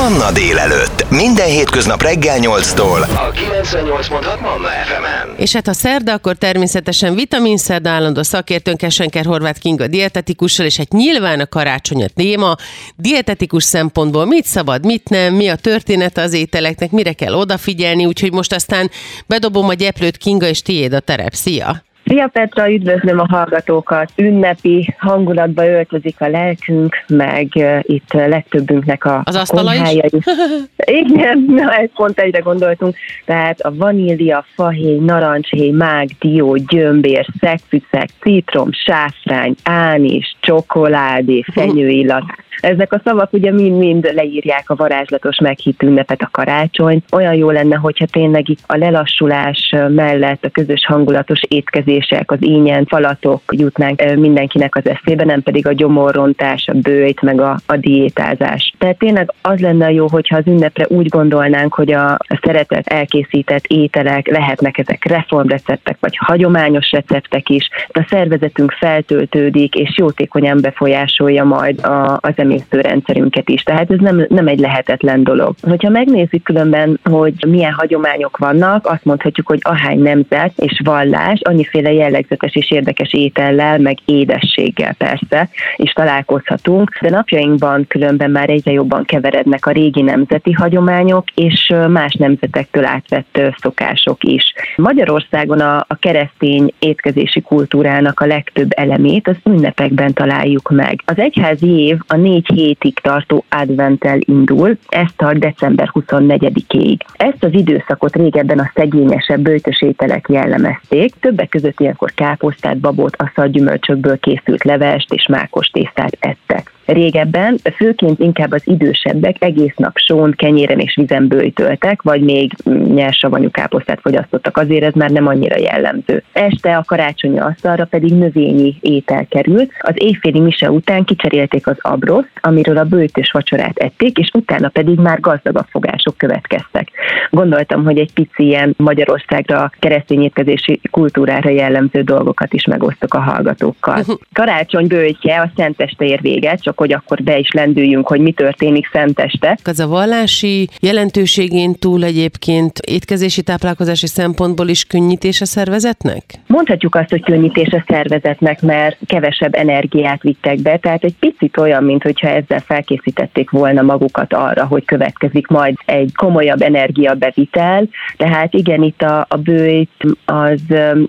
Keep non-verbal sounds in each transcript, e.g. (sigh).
Manna délelőtt. Minden hétköznap reggel 8-tól. A 98.6 Manna FM-en. És hát ha szerda, akkor természetesen vitamin szerda állandó szakértőnk Esenker Horváth Kinga dietetikussal, és hát nyilván a karácsony a téma. Dietetikus szempontból mit szabad, mit nem, mi a történet az ételeknek, mire kell odafigyelni, úgyhogy most aztán bedobom a gyeplőt Kinga, és tiéd a terep. Szia! Szia Petra, üdvözlöm a hallgatókat! Ünnepi hangulatba öltözik a lelkünk, meg itt legtöbbünknek a Az is? is. (laughs) Igen, na ezt pont egyre gondoltunk. Tehát a vanília, fahéj, narancshéj, mág, dió, gyömbér, szegfűszeg, citrom, sáfrány, ánis, csokoládé, (laughs) fenyőillat. Ezek a szavak ugye mind-mind leírják a varázslatos meghitt ünnepet, a karácsony. Olyan jó lenne, hogyha tényleg itt a lelassulás mellett a közös hangulatos étkezések, az ínyen, falatok jutnánk mindenkinek az eszébe, nem pedig a gyomorrontás, a bőjt, meg a, a diétázás. Tehát tényleg az lenne jó, hogyha az ünnepre úgy gondolnánk, hogy a, a szeretet elkészített ételek lehetnek ezek reformreceptek, vagy hagyományos receptek is. A szervezetünk feltöltődik, és jótékonyan befolyásolja majd a, az emésztőrendszerünket is. Tehát ez nem, nem egy lehetetlen dolog. Hogyha megnézzük különben, hogy milyen hagyományok vannak, azt mondhatjuk, hogy ahány nemzet és vallás, annyiféle jellegzetes és érdekes étellel, meg édességgel persze, is találkozhatunk, de napjainkban különben már egyre jobban keverednek a régi nemzeti hagyományok, és más nemzetektől átvett szokások is. Magyarországon a, a keresztény étkezési kultúrának a legtöbb elemét az ünnepekben találjuk meg. Az egyházi év a négy hétig tartó adventtel indul, ez tart december 24-ig. Ezt az időszakot régebben a szegényesebb bőtös ételek jellemezték, többek között ilyenkor káposztát, babot, gyümölcsökből készült levest és mákos tésztát ettek. Régebben főként inkább az idősebbek egész nap són, kenyéren és vizen bőjtöltek, vagy még nyersavanyú káposztát fogyasztottak, azért ez már nem annyira jellemző. Este a karácsonyi asztalra pedig növényi étel került, az éjféli mise után kicserélték az abroszt, amiről a bőjtös vacsorát ették, és utána pedig már gazdagabb fogások következtek. Gondoltam, hogy egy pici ilyen Magyarországra keresztény étkezési kultúrára jellemző dolgokat is megosztok a hallgatókkal. Karácsony bőjtje a szenteste ér véget, csak hogy akkor be is lendüljünk, hogy mi történik szenteste. Az a vallási jelentőségén túl egyébként étkezési táplálkozási szempontból is könnyítés a szervezetnek? Mondhatjuk azt, hogy könnyítés a szervezetnek, mert kevesebb energiát vittek be, tehát egy picit olyan, mint hogyha ezzel felkészítették volna magukat arra, hogy következik majd egy komolyabb energiabevitel. Tehát igen, itt a, a bőjt az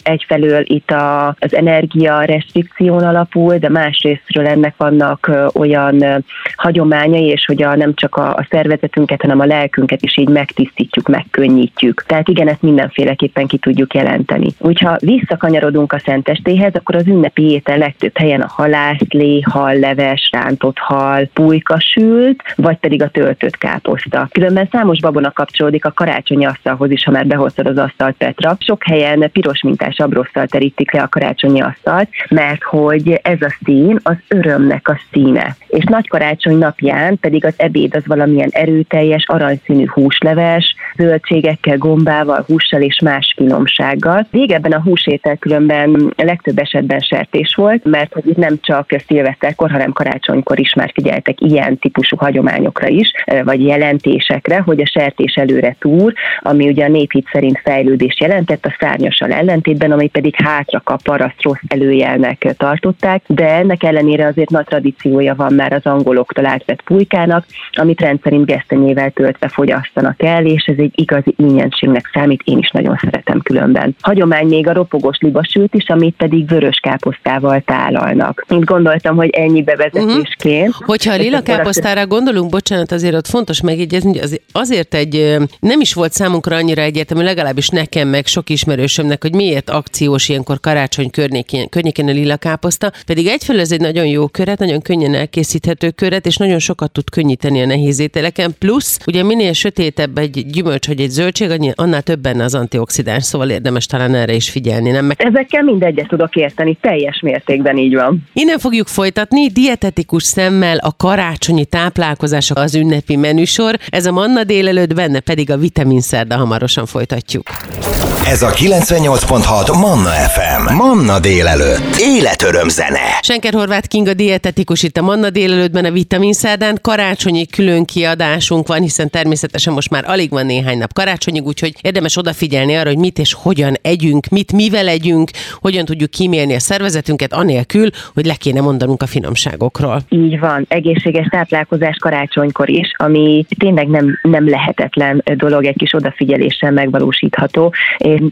egyfelől itt a, az energia restrikción alapul, de másrésztről ennek vannak olyan hagyományai, és hogy a, nem csak a, a szervezetünket, hanem a lelkünket is így megtisztítjuk, megkönnyítjük. Tehát igen, ezt mindenféleképpen ki tudjuk jelenteni. Úgyha visszakanyarodunk a szentestéhez, akkor az ünnepi étel legtöbb helyen a halászlé, halleves, rántott hal, pulyka sült, vagy pedig a töltött káposzta. Különben számos babona kapcsolódik a karácsonyi asztalhoz is, ha már behoztad az asztalt Petra. Sok helyen piros mintás abrosztal terítik le a karácsonyi asztalt, mert hogy ez a szín az örömnek a színe. És nagy karácsony napján pedig az ebéd az valamilyen erőteljes, aranyszínű húsleves, zöldségekkel, gombával, hússal és más finomsággal. Régebben a húsétel különben legtöbb esetben sertés volt, mert hogy itt nem csak szilveszterkor, hanem karácsonykor is már figyeltek ilyen típusú hagyományokra is, vagy jelentésekre, hogy a sertés előre túr, ami ugye a néphit szerint fejlődés jelentett, a szárnyassal ellentétben, ami pedig hátra kap paraszt rossz előjelnek tartották, de ennek ellenére azért nagy tradíciója van már az angoloktól átvett pulykának, amit rendszerint gesztenyével töltve fogyasztanak el, és ez egy igazi ingyenségnek számít, én is nagyon szeretem különben. Hagyomány még a ropogos libasült is, amit pedig vörös káposztával tálalnak. Én gondoltam, hogy ennyi bevezetésként. Uh-huh. Hogyha a lila káposztára gondolunk, bocsánat, azért ott fontos megjegyezni, hogy az, azért egy, nem is volt számunkra annyira egyértelmű, legalábbis nekem meg sok ismerősömnek, hogy miért akciós ilyenkor karácsony környékén, környékén a lila káposzta, pedig egyfelől ez egy nagyon jó köret, nagyon könnyen elkészíthető köret, és nagyon sokat tud könnyíteni a nehéz ételeken, plusz ugye minél sötétebb egy gyümölcs vagy egy zöldség, annál több benne az antioxidáns, szóval érdemes talán erre is figyelni, nem? Meg... Ezekkel mindegyet tudok érteni, teljes mértékben így van. Innen fogjuk folytatni, dietetikus szemmel a karácsonyi táplálkozások az ünnepi menüsor, ez a manna délelőtt, benne pedig a vitaminszerda hamarosan folytatjuk. Ez a 98.6 Manna FM. FM. Manna délelőtt. Életöröm zene. Senker Horváth Kinga dietetikus itt a Manna délelőttben a Vitamin Szerdán. Karácsonyi külön kiadásunk van, hiszen természetesen most már alig van néhány nap karácsonyig, úgyhogy érdemes odafigyelni arra, hogy mit és hogyan együnk, mit mivel együnk, hogyan tudjuk kímélni a szervezetünket, anélkül, hogy le kéne mondanunk a finomságokról. Így van, egészséges táplálkozás karácsonykor is, ami tényleg nem, nem lehetetlen dolog, egy kis odafigyeléssel megvalósítható.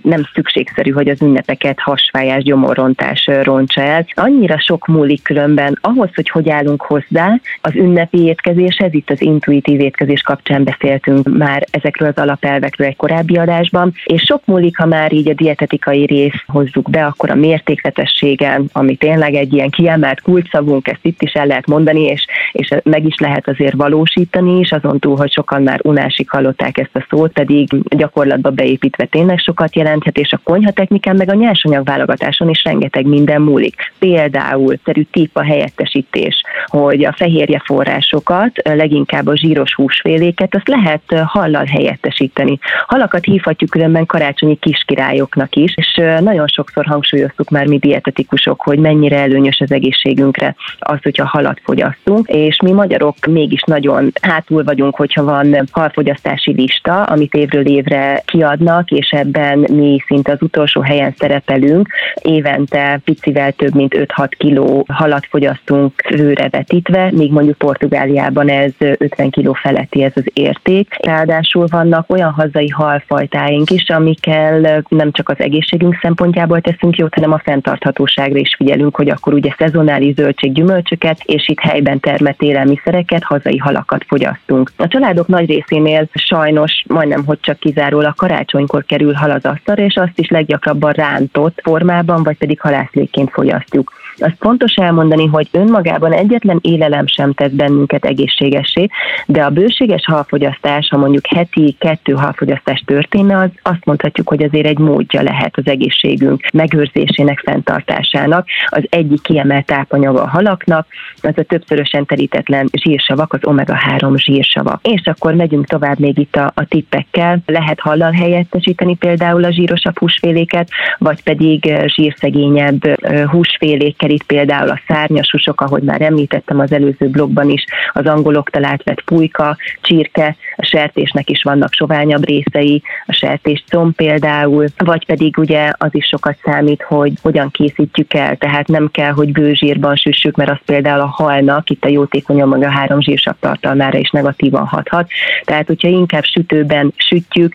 Nem szükségszerű, hogy az ünnepeket hasfájás, gyomorrontás rontsa el. Annyira sok múlik különben ahhoz, hogy hogy állunk hozzá az ünnepi étkezéshez, itt az intuitív étkezés kapcsán beszéltünk már ezekről az alapelvekről egy korábbi adásban, és sok múlik, ha már így a dietetikai rész hozzuk be, akkor a mértékletességen, ami tényleg egy ilyen kiemelt kulcsszavunk, ezt itt is el lehet mondani, és, és meg is lehet azért valósítani is, azon túl, hogy sokan már unásig hallották ezt a szót, pedig gyakorlatba beépítve tényleg sokat jelenthet, és a konyha technikán meg a nyersanyag válogatáson is rengeteg minden múlik. Például szerű típa helyettesítés, hogy a fehérje forrásokat, leginkább a zsíros húsféléket, azt lehet hallal helyettesíteni. Halakat hívhatjuk különben karácsonyi kiskirályoknak is, és nagyon sokszor hangsúlyoztuk már mi dietetikusok, hogy mennyire előnyös az egészségünkre az, hogyha halat fogyasztunk, és mi magyarok mégis nagyon hátul vagyunk, hogyha van halfogyasztási lista, amit évről évre kiadnak, és ebben mi szinte az utolsó helyen szerepelünk. Évente picivel több mint 5-6 kiló halat fogyasztunk főre vetítve, míg mondjuk Portugáliában ez 50 kiló feletti ez az érték. Ráadásul vannak olyan hazai halfajtáink is, amikkel nem csak az egészségünk szempontjából teszünk jót, hanem a fenntarthatóságra is figyelünk, hogy akkor ugye szezonális zöldség, gyümölcsöket, és itt helyben termett élelmiszereket, hazai halakat fogyasztunk. A családok nagy részénél sajnos majdnem, hogy csak kizárólag karácsonykor kerül hal az asztalra, és azt is leggyakrabban rántott formában, vagy pedig halászlékként fogyasztjuk. Azt fontos elmondani, hogy önmagában egyetlen élelem sem tesz bennünket egészségessé, de a bőséges halfogyasztás, ha mondjuk heti kettő halfogyasztás történne, az azt mondhatjuk, hogy azért egy módja lehet az egészségünk megőrzésének, fenntartásának. Az egyik kiemelt tápanyaga a halaknak, az a többszörösen terítetlen zsírsavak, az omega-3 zsírsavak. És akkor megyünk tovább még itt a, a tippekkel. Lehet hallal helyettesíteni például a zsírosabb húsféléket, vagy pedig zsírszegényebb húsfélékkel itt például a szárnyas húsok, ahogy már említettem az előző blogban is, az angolok talált vett pulyka, csirke, a sertésnek is vannak soványabb részei, a sertés comb például, vagy pedig ugye az is sokat számít, hogy hogyan készítjük el, tehát nem kell, hogy bőzsírban süssük, mert az például a halnak, itt a jótékony a három zsírsav tartalmára is negatívan hathat. Tehát, hogyha inkább sütőben sütjük,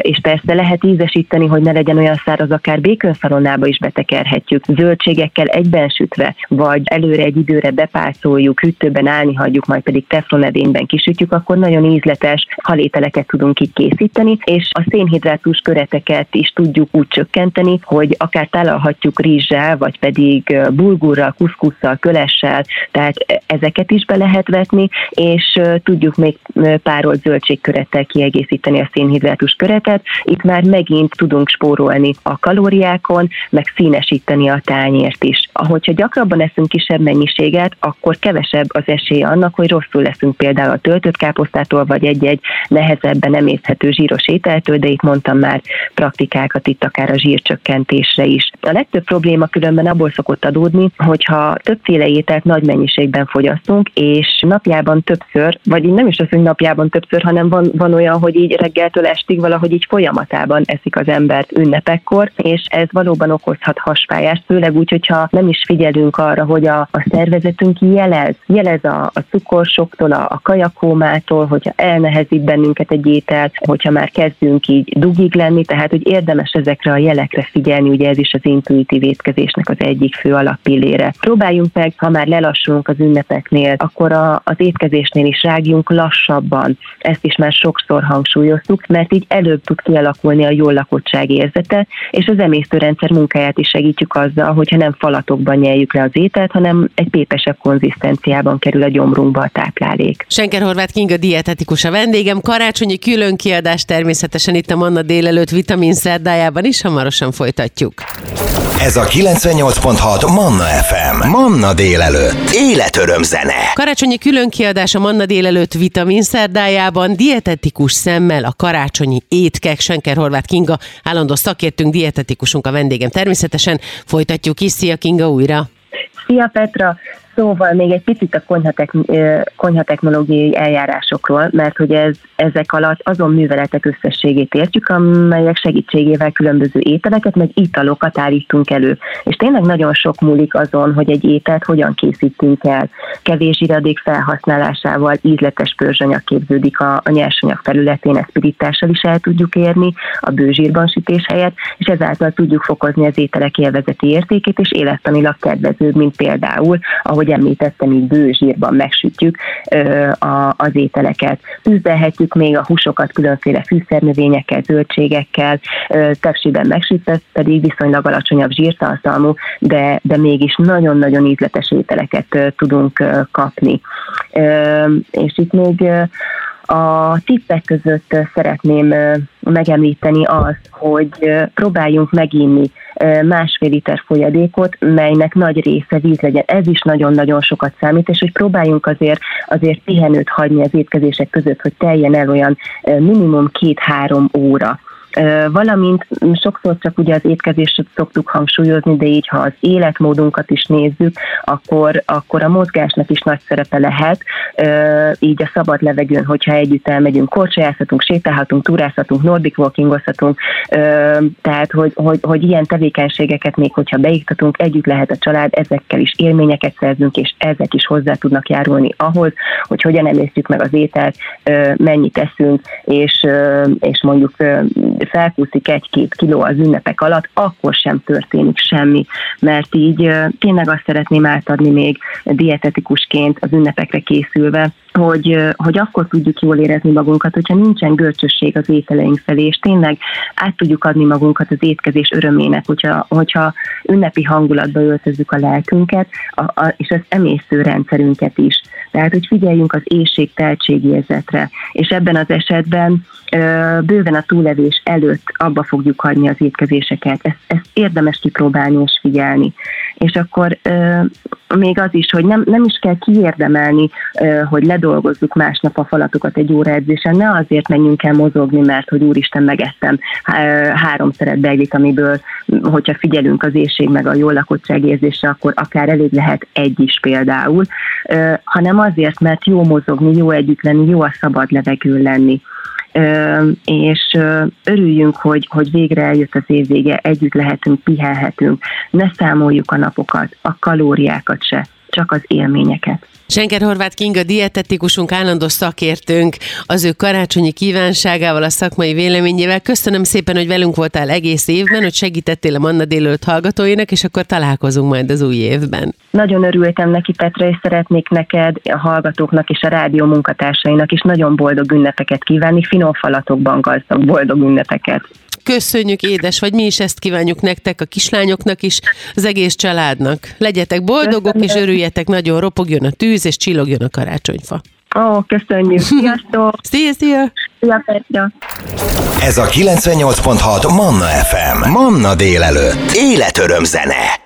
és persze lehet ízesíteni, hogy ne legyen olyan száraz, akár békönszalonába is betekerhetjük, zöldségekkel egyben sütve, vagy előre egy időre bepászoljuk, hűtőben állni hagyjuk, majd pedig teflonedényben kisütjük, akkor nagyon ízletes halételeket tudunk így készíteni, és a szénhidrátus köreteket is tudjuk úgy csökkenteni, hogy akár tálalhatjuk rizssel, vagy pedig bulgurral, kuszkusszal, kölessel, tehát ezeket is be lehet vetni, és tudjuk még párolt zöldségkörettel kiegészíteni a szénhidrátus köretet. Itt már megint tudunk spórolni a kalóriákon, meg színesíteni a tányért is. Ahogyha gyakrabban eszünk kisebb mennyiséget, akkor kevesebb az esély annak, hogy rosszul leszünk például a töltött káposztától, vagy egy-egy nehezebben nem észhető zsíros ételtől, de itt mondtam már praktikákat itt akár a zsírcsökkentésre is. A legtöbb probléma különben abból szokott adódni, hogyha többféle ételt nagy mennyiségben fogyasztunk, és napjában többször, vagy nem is az, hogy napjában többször, hanem van, van olyan, hogy így reggeltől estig valahogy így folyamatában eszik az embert ünnepekkor, és ez valóban okozhat hasfájást, főleg úgy, hogyha nem is figyelünk arra, hogy a, a szervezetünk jelez, jelez a, a cukorsoktól, a, a kajakómától, hogyha elnehezít bennünket egy étel, hogyha már kezdünk így dugig lenni, tehát hogy érdemes ezekre a jelekre figyelni, ugye ez is az intuitív étkezésnek az egyik fő alappillére. Próbáljunk meg, ha már lelassulunk az ünnepeknél, akkor a, az étkezésnél is rágjunk lassabban. Ezt is már sokszor hangsúlyoztuk, mert így előbb tud kialakulni a jól lakottság érzete, és az emésztőrendszer munkáját is segítjük azzal, hogyha nem falatokban nyeljük le az ételt, hanem egy pépesebb konzisztenciában kerül a gyomrunkba a táplálék. Senker Horváth Kinga dietetikus a vendégem. Karácsonyi külön kiadás természetesen itt a Manna délelőtt vitamin szerdájában is hamarosan folytatjuk. Ez a 98.6 Manna FM. Manna délelőtt. Életöröm zene. Karácsonyi különkiadás a Manna délelőtt vitamin szerdájában dietetikus szemmel a karácsonyi étkek. Senker Horváth Kinga, állandó szakértünk, dietetikusunk a vendégem. Természetesen folytatjuk is. Szia Kinga újra! Szia Petra! Szóval még egy picit a konyhatek, konyhatechnológiai eljárásokról, mert hogy ez, ezek alatt azon műveletek összességét értjük, amelyek segítségével különböző ételeket, meg italokat állítunk elő. És tényleg nagyon sok múlik azon, hogy egy ételt hogyan készítünk el. Kevés iradék felhasználásával ízletes pörzsanyag képződik a, a nyersanyag felületén, ezt pirítással is el tudjuk érni, a bőzsírban sütés helyett, és ezáltal tudjuk fokozni az ételek élvezeti értékét, és élettanilag kedvezőbb, mint például, ahogy ahogy említettem, így bőzsírban megsütjük a, az ételeket. Tűzdelhetjük még a húsokat különféle fűszernövényekkel, zöldségekkel, többségben megsütve pedig viszonylag alacsonyabb zsírtartalmú, de, de mégis nagyon-nagyon ízletes ételeket tudunk kapni. És itt még a tippek között szeretném megemlíteni azt, hogy próbáljunk meginni másfél liter folyadékot, melynek nagy része víz legyen. Ez is nagyon-nagyon sokat számít, és hogy próbáljunk azért, azért pihenőt hagyni az étkezések között, hogy teljen el olyan minimum két-három óra valamint sokszor csak ugye az étkezést szoktuk hangsúlyozni, de így ha az életmódunkat is nézzük, akkor, akkor a mozgásnak is nagy szerepe lehet, így a szabad levegőn, hogyha együtt elmegyünk, korcsolyázhatunk, sétálhatunk, túrázhatunk, nordic walkingozhatunk, tehát hogy, hogy, hogy ilyen tevékenységeket még, hogyha beiktatunk, együtt lehet a család, ezekkel is élményeket szerzünk, és ezek is hozzá tudnak járulni ahhoz, hogy hogyan emésztjük meg az ételt, mennyit teszünk, és, és mondjuk felkúszik egy-két kiló az ünnepek alatt, akkor sem történik semmi, mert így tényleg azt szeretném átadni még dietetikusként az ünnepekre készülve, hogy, hogy akkor tudjuk jól érezni magunkat, hogyha nincsen görcsösség az ételeink felé, és tényleg át tudjuk adni magunkat az étkezés örömének, hogyha, hogyha ünnepi hangulatba öltözzük a lelkünket, a, a, és az emésztő rendszerünket is. Tehát, hogy figyeljünk az éjség érzetre, és ebben az esetben ö, bőven a túlevés előtt abba fogjuk hagyni az étkezéseket. Ezt, ezt érdemes kipróbálni és figyelni. És akkor ö, még az is, hogy nem, nem is kell kiérdemelni, hogy ledolgozzuk másnap a falatokat egy óra edzésen, ne azért menjünk el mozogni, mert hogy úristen megettem három szeret beglit, amiből, hogyha figyelünk az éjség meg a jól lakottság érzésre, akkor akár elég lehet egy is például, hanem azért, mert jó mozogni, jó együtt lenni, jó a szabad levegő lenni és örüljünk, hogy, hogy végre eljött az év vége, együtt lehetünk, pihelhetünk, ne számoljuk a napokat, a kalóriákat se, csak az élményeket. Senker Horváth Kinga dietetikusunk, állandó szakértőnk az ő karácsonyi kívánságával, a szakmai véleményével. Köszönöm szépen, hogy velünk voltál egész évben, hogy segítettél a Manna délőtt hallgatóinak, és akkor találkozunk majd az új évben. Nagyon örültem neki, Petra, és szeretnék neked, a hallgatóknak és a rádió munkatársainak is nagyon boldog ünnepeket kívánni, finom falatokban gazdag boldog ünnepeket. Köszönjük, édes vagy, mi is ezt kívánjuk nektek, a kislányoknak is, az egész családnak. Legyetek boldogok, Köszönjük. és örüljetek nagyon, ropogjon a tűz, és csillogjon a karácsonyfa. Ó, köszönjük. Sziasztok! (laughs) Szia, szia! Szia, Petra! Ez a 98.6 Manna FM. Manna délelőtt. Életöröm zene.